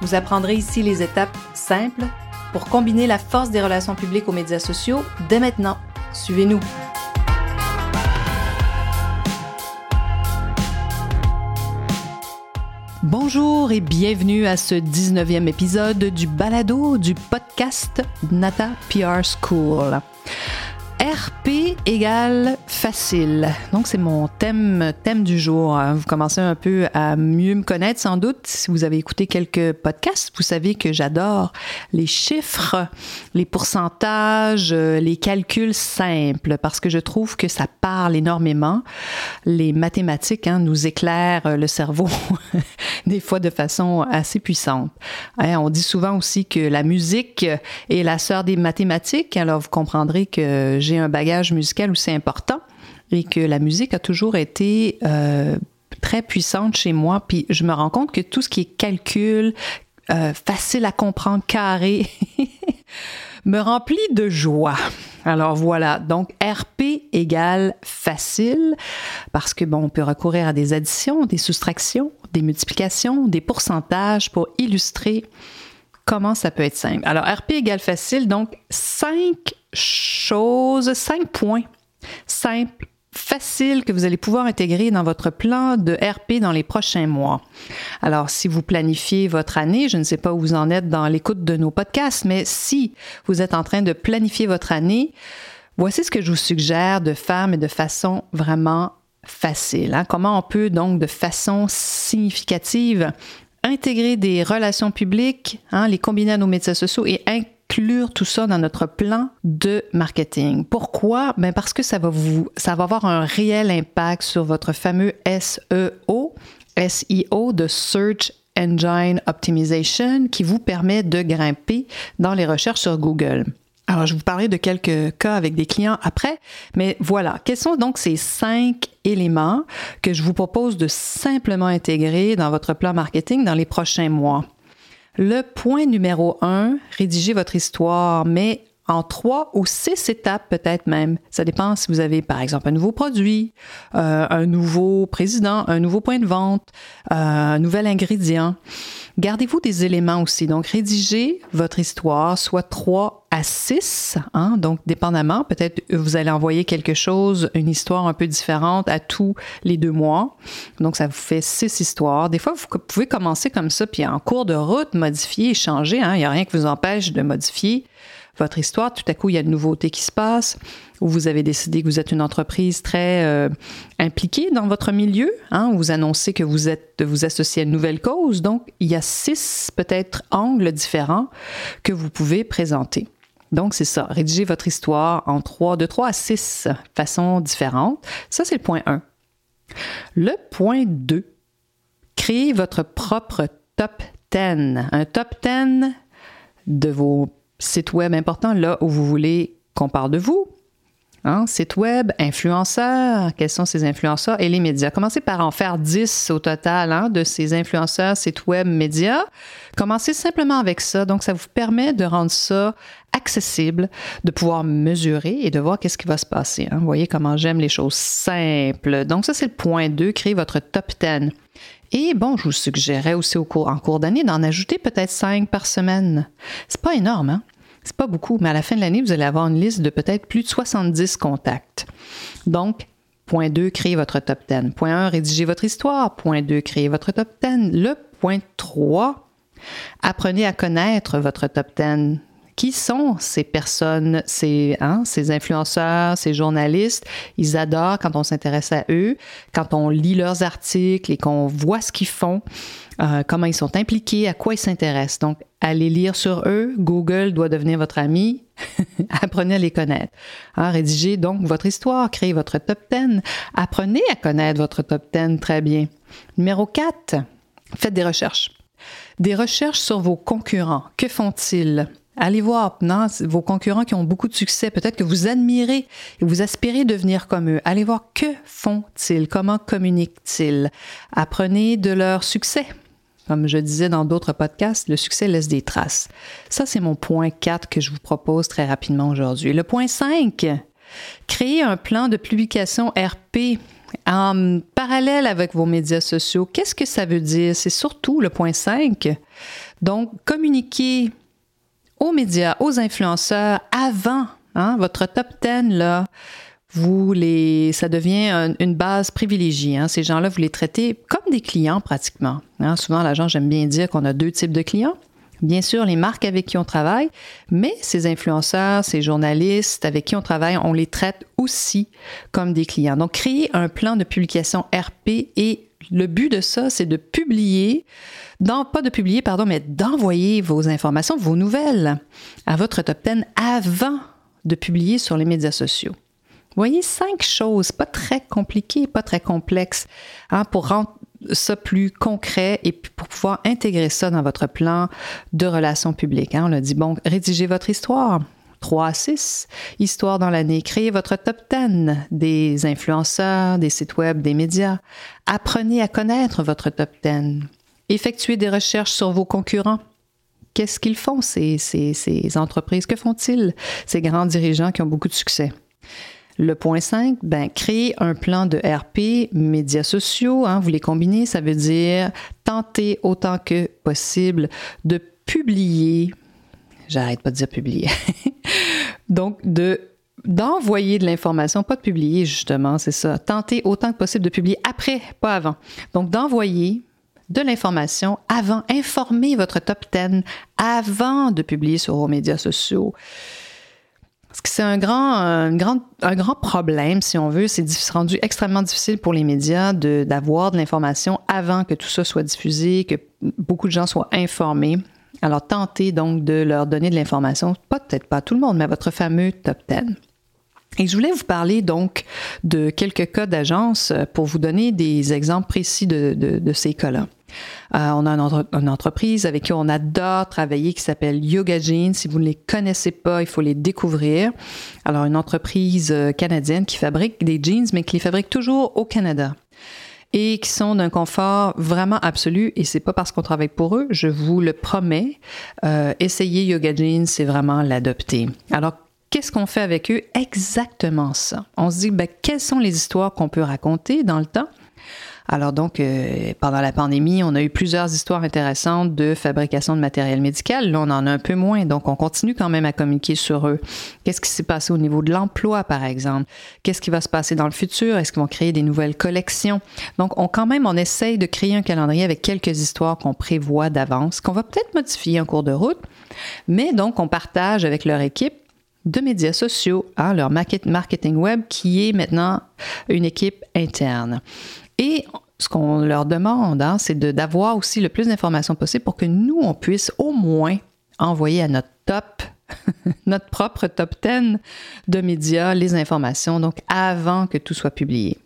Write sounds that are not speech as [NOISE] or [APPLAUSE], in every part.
Vous apprendrez ici les étapes simples pour combiner la force des relations publiques aux médias sociaux dès maintenant. Suivez-nous. Bonjour et bienvenue à ce 19e épisode du balado du podcast Nata PR School. RP égale facile. Donc, c'est mon thème, thème du jour. Vous commencez un peu à mieux me connaître, sans doute. Si vous avez écouté quelques podcasts, vous savez que j'adore les chiffres, les pourcentages, les calculs simples, parce que je trouve que ça parle énormément. Les mathématiques hein, nous éclairent le cerveau, [LAUGHS] des fois de façon assez puissante. Hein, on dit souvent aussi que la musique est la sœur des mathématiques. Alors, vous comprendrez que j'ai un bagage musical aussi important et que la musique a toujours été euh, très puissante chez moi. Puis je me rends compte que tout ce qui est calcul, euh, facile à comprendre, carré, [LAUGHS] me remplit de joie. Alors voilà, donc RP égale facile parce que bon, on peut recourir à des additions, des soustractions, des multiplications, des pourcentages pour illustrer comment ça peut être simple. Alors RP égale facile, donc cinq choses, cinq points simples, faciles que vous allez pouvoir intégrer dans votre plan de RP dans les prochains mois. Alors, si vous planifiez votre année, je ne sais pas où vous en êtes dans l'écoute de nos podcasts, mais si vous êtes en train de planifier votre année, voici ce que je vous suggère de faire, mais de façon vraiment facile. Hein. Comment on peut donc de façon significative intégrer des relations publiques, hein, les combiner à nos médias sociaux et inclure tout ça dans notre plan de marketing. Pourquoi? Ben parce que ça va ça va avoir un réel impact sur votre fameux SEO, SEO de Search Engine Optimization qui vous permet de grimper dans les recherches sur Google. Alors, je vais vous parler de quelques cas avec des clients après, mais voilà. Quels sont donc ces cinq éléments que je vous propose de simplement intégrer dans votre plan marketing dans les prochains mois? Le point numéro un, rédigez votre histoire, mais en trois ou six étapes peut-être même. Ça dépend si vous avez par exemple un nouveau produit, euh, un nouveau président, un nouveau point de vente, euh, un nouvel ingrédient. Gardez-vous des éléments aussi. Donc rédigez votre histoire, soit trois à six, hein, donc dépendamment, peut-être vous allez envoyer quelque chose, une histoire un peu différente à tous les deux mois. Donc ça vous fait six histoires. Des fois, vous pouvez commencer comme ça, puis en cours de route, modifier, changer. Hein. Il n'y a rien qui vous empêche de modifier votre histoire, tout à coup, il y a une nouveauté qui se passe, ou vous avez décidé que vous êtes une entreprise très euh, impliquée dans votre milieu, hein, vous annoncez que vous êtes, vous associez à une nouvelle cause. Donc, il y a six peut-être angles différents que vous pouvez présenter. Donc, c'est ça. Rédigez votre histoire en trois, de trois à six façons différentes. Ça, c'est le point 1. Le point 2. Créez votre propre top 10. Un top 10 de vos site web important là où vous voulez qu'on parle de vous. Hein? Site web, influenceurs, quels sont ces influenceurs et les médias? Commencez par en faire 10 au total hein, de ces influenceurs, site web, médias. Commencez simplement avec ça. Donc, ça vous permet de rendre ça accessible, de pouvoir mesurer et de voir qu'est-ce qui va se passer. Hein? Vous voyez comment j'aime les choses simples. Donc, ça, c'est le point 2, créer votre top 10. Et bon, je vous suggérerais aussi en cours d'année d'en ajouter peut-être cinq par semaine. C'est pas énorme, hein? C'est pas beaucoup, mais à la fin de l'année, vous allez avoir une liste de peut-être plus de 70 contacts. Donc, point 2, créez votre top 10. Point 1, rédigez votre histoire. Point 2, créez votre top 10. Le point 3, apprenez à connaître votre top 10 qui sont ces personnes, ces, hein, ces influenceurs, ces journalistes? Ils adorent quand on s'intéresse à eux, quand on lit leurs articles et qu'on voit ce qu'ils font, euh, comment ils sont impliqués, à quoi ils s'intéressent. Donc, allez lire sur eux. Google doit devenir votre ami. [LAUGHS] Apprenez à les connaître. Hein, rédigez donc votre histoire, créez votre top 10. Apprenez à connaître votre top 10 très bien. Numéro 4, faites des recherches. Des recherches sur vos concurrents. Que font-ils? Allez voir vos concurrents qui ont beaucoup de succès, peut-être que vous admirez et vous aspirez devenir comme eux. Allez voir que font-ils, comment communiquent-ils? Apprenez de leur succès. Comme je disais dans d'autres podcasts, le succès laisse des traces. Ça, c'est mon point 4 que je vous propose très rapidement aujourd'hui. Le point 5, créer un plan de publication RP en parallèle avec vos médias sociaux. Qu'est-ce que ça veut dire? C'est surtout le point 5. Donc, communiquer aux médias, aux influenceurs avant hein, votre top 10 là. Vous les, ça devient une base privilégiée. Hein. Ces gens-là, vous les traitez comme des clients pratiquement. Hein. Souvent, l'agent, j'aime bien dire qu'on a deux types de clients. Bien sûr, les marques avec qui on travaille, mais ces influenceurs, ces journalistes avec qui on travaille, on les traite aussi comme des clients. Donc, créer un plan de publication RP et le but de ça, c'est de publier, pas de publier, pardon, mais d'envoyer vos informations, vos nouvelles à votre top 10 avant de publier sur les médias sociaux. Voyez cinq choses, pas très compliquées, pas très complexes, hein, pour rendre ça plus concret et pour pouvoir intégrer ça dans votre plan de relations publiques. Hein. On a dit, bon, rédigez votre histoire. 3 à 6, histoire dans l'année. Créez votre top 10 des influenceurs, des sites web, des médias. Apprenez à connaître votre top 10. Effectuez des recherches sur vos concurrents. Qu'est-ce qu'ils font, ces, entreprises? Que font-ils, ces grands dirigeants qui ont beaucoup de succès? Le point 5, ben, créer un plan de RP, médias sociaux, hein, vous les combinez, ça veut dire tenter autant que possible de publier, j'arrête pas de dire publier, [LAUGHS] donc de d'envoyer de l'information, pas de publier justement, c'est ça. Tenter autant que possible de publier après, pas avant. Donc d'envoyer de l'information avant, informer votre top 10 avant de publier sur vos médias sociaux. Parce que c'est un grand, un, grand, un grand problème, si on veut. C'est rendu extrêmement difficile pour les médias d'avoir de, l'information avant que tout ça soit diffusé, que beaucoup de gens soient informés. Alors, tentez donc de leur donner de l'information, peut-être pas à tout le monde, mais à votre fameux top 10. Et je voulais vous parler donc de quelques cas d'agence pour vous donner des exemples précis de, ces cas-là. Euh, on a une, entreprise avec qui on adore travailler qui s'appelle Yoga Jeans. Si vous ne les connaissez pas, il faut les découvrir. Alors, une entreprise euh, canadienne qui fabrique des jeans, mais qui les fabrique toujours au Canada et qui sont d'un confort vraiment absolu. Et c'est pas parce qu'on travaille pour eux, je vous le promets. Euh, essayez Yoga Jeans, c'est vraiment l'adopter. Alors, qu'est-ce qu'on fait avec eux? Exactement ça. On se dit, ben, quelles sont les histoires qu'on peut raconter dans le temps? Alors donc, euh, pendant la pandémie, on a eu plusieurs histoires intéressantes de fabrication de matériel médical. Là, on en a un peu moins, donc on continue quand même à communiquer sur eux. Qu'est-ce qui s'est passé au niveau de l'emploi, par exemple? Qu'est-ce qui va se passer dans le futur? Est-ce qu'ils vont créer des nouvelles collections? Donc, on quand même, on essaye de créer un calendrier avec quelques histoires qu'on prévoit d'avance, qu'on va peut-être modifier en cours de route, mais donc on partage avec leur équipe de médias sociaux, hein, leur marketing web, qui est maintenant une équipe interne. Et ce qu'on leur demande, hein, c'est d'avoir aussi le plus d'informations possible pour que nous, on puisse au moins envoyer à notre top, [LAUGHS] notre propre top 10 de médias les informations, donc avant que tout soit publié.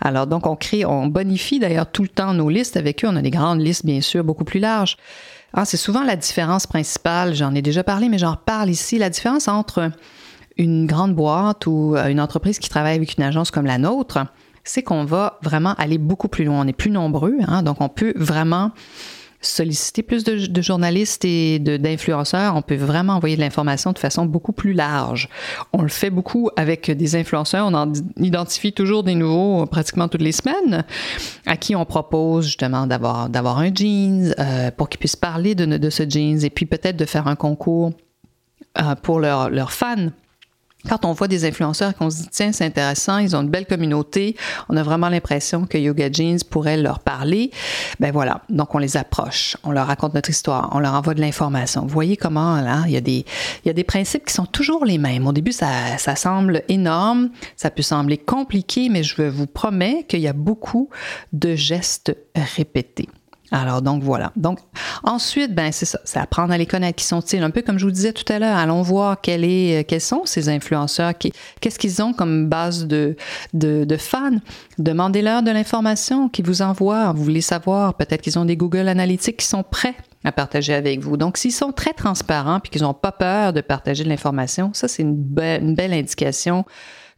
Alors, donc, on crée, on bonifie d'ailleurs tout le temps nos listes avec eux. On a des grandes listes, bien sûr, beaucoup plus larges. Ah, c'est souvent la différence principale, j'en ai déjà parlé, mais j'en reparle ici, la différence entre une grande boîte ou euh, une entreprise qui travaille avec une agence comme la nôtre c'est qu'on va vraiment aller beaucoup plus loin. On est plus nombreux, hein, donc on peut vraiment solliciter plus de, journalistes et d'influenceurs. On peut vraiment envoyer de l'information de façon beaucoup plus large. On le fait beaucoup avec des influenceurs. On en identifie toujours des nouveaux pratiquement toutes les semaines à qui on propose justement d'avoir d'avoir un jeans euh, pour qu'ils puissent parler de, de, ce jeans et puis peut-être de faire un concours euh, pour leurs fans quand on voit des influenceurs qu'on se dit, tiens, c'est intéressant, ils ont une belle communauté, on a vraiment l'impression que Yoga Jeans pourrait leur parler, ben voilà, donc on les approche, on leur raconte notre histoire, on leur envoie de l'information. Vous voyez comment, là, il y, a des, principes qui sont toujours les mêmes. Au début, ça, ça semble énorme, ça peut sembler compliqué, mais je vous promets qu'il y a beaucoup de gestes répétés. Alors donc voilà. Donc ensuite, ben c'est ça, c'est apprendre à les connaître. Qui sont-ils? Un peu comme je vous disais tout à l'heure. Allons voir quel est, quels sont ces influenceurs. Qu'est-ce qu'ils ont comme base de fans Demandez-leur de l'information qu'ils vous envoient. Vous voulez savoir Peut-être qu'ils ont des Google Analytics qui sont prêts à partager avec vous. Donc, s'ils sont très transparents puis qu'ils n'ont pas peur de partager de l'information, ça, c'est une, une belle indication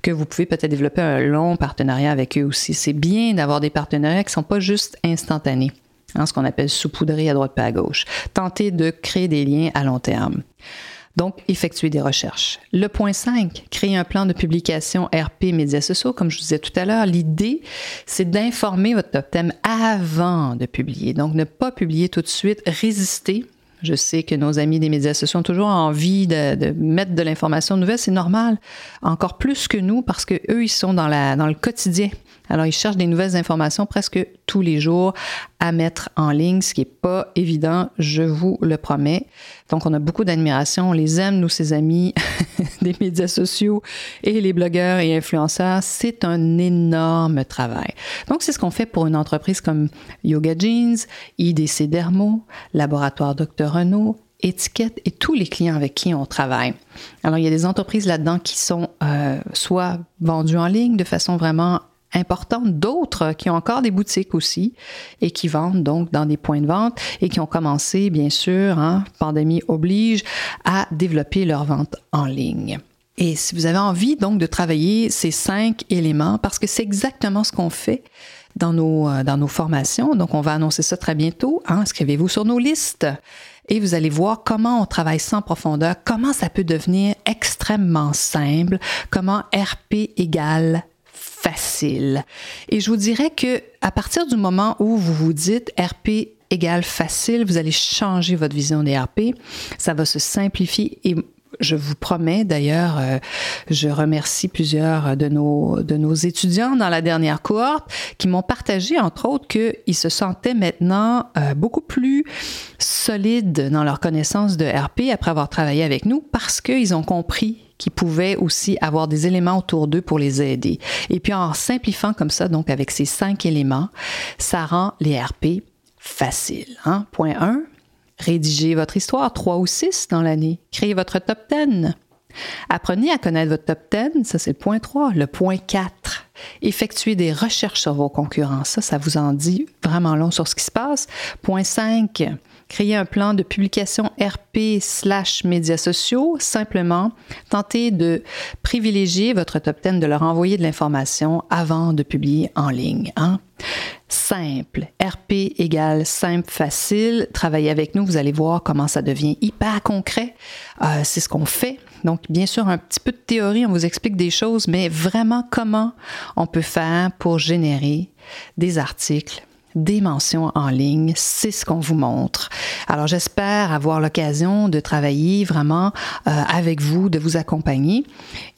que vous pouvez peut-être développer un long partenariat avec eux aussi. C'est bien d'avoir des partenariats qui ne sont pas juste instantanés. Hein, ce qu'on appelle saupoudrer à droite pas à gauche. Tenter de créer des liens à long terme. Donc, effectuer des recherches. Le point 5, créer un plan de publication RP médias sociaux. Comme je vous disais tout à l'heure, l'idée, c'est d'informer votre top thème avant de publier. Donc, ne pas publier tout de suite, résister je sais que nos amis des médias sociaux ont toujours envie de, mettre de l'information nouvelle, c'est normal. Encore plus que nous, parce que eux, ils sont dans, le quotidien. Alors, ils cherchent des nouvelles informations presque tous les jours à mettre en ligne, ce qui n'est pas évident, je vous le promets. Donc, on a beaucoup d'admiration. On les aime, nous, ces amis [LAUGHS] des médias sociaux et les blogueurs et influenceurs. C'est un énorme travail. Donc, c'est ce qu'on fait pour une entreprise comme Yoga Jeans, IDC Dermo, Laboratoire Dr. Renault, étiquette et tous les clients avec qui on travaille. Alors, il y a des entreprises là-dedans qui sont euh, soit vendues en ligne de façon vraiment importantes, d'autres qui ont encore des boutiques aussi et qui vendent donc dans des points de vente et qui ont commencé, bien sûr, hein, pandémie oblige, à développer leur vente en ligne. Et si vous avez envie donc de travailler ces cinq éléments, parce que c'est exactement ce qu'on fait dans nos, euh, dans nos formations, donc on va annoncer ça très bientôt, hein, inscrivez-vous sur nos listes et vous allez voir comment on travaille sans profondeur, comment ça peut devenir extrêmement simple, comment RP égale facile. Et je vous dirais que à partir du moment où vous vous dites RP égale facile, vous allez changer votre vision des RP, ça va se simplifier et je vous promets, d'ailleurs, euh, je remercie plusieurs de nos, de nos étudiants dans la dernière cohorte qui m'ont partagé, entre autres, qu'ils se sentaient maintenant euh, beaucoup plus solides dans leur connaissance de RP après avoir travaillé avec nous parce qu'ils ont compris qui pouvaient aussi avoir des éléments autour d'eux pour les aider. Et puis en simplifiant comme ça, donc avec ces cinq éléments, ça rend les RP faciles. Hein? Point 1, rédigez votre histoire, trois ou six dans l'année. Créez votre top 10. Apprenez à connaître votre top 10, ça c'est le point 3. Le point 4, effectuez des recherches sur vos concurrents. Ça, ça vous en dit vraiment long sur ce qui se passe. Point 5, créer un plan de publication RP slash médias sociaux, simplement tentez de privilégier votre top 10, de leur envoyer de l'information avant de publier en ligne. Hein? Simple. RP égale simple, facile. Travaillez avec nous, vous allez voir comment ça devient hyper concret. Euh, c'est ce qu'on fait. Donc, bien sûr, un petit peu de théorie, on vous explique des choses, mais vraiment comment on peut faire pour générer des articles des mentions en ligne, c'est ce qu'on vous montre. Alors j'espère avoir l'occasion de travailler vraiment euh, avec vous, de vous accompagner.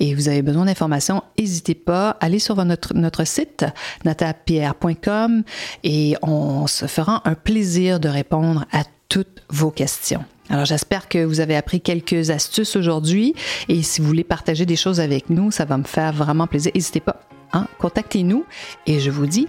Et vous avez besoin d'informations, n'hésitez pas, allez sur notre, site natapierre.com et on se fera un plaisir de répondre à toutes vos questions. Alors j'espère que vous avez appris quelques astuces aujourd'hui et si vous voulez partager des choses avec nous, ça va me faire vraiment plaisir. N'hésitez pas, hein, contactez-nous et je vous dis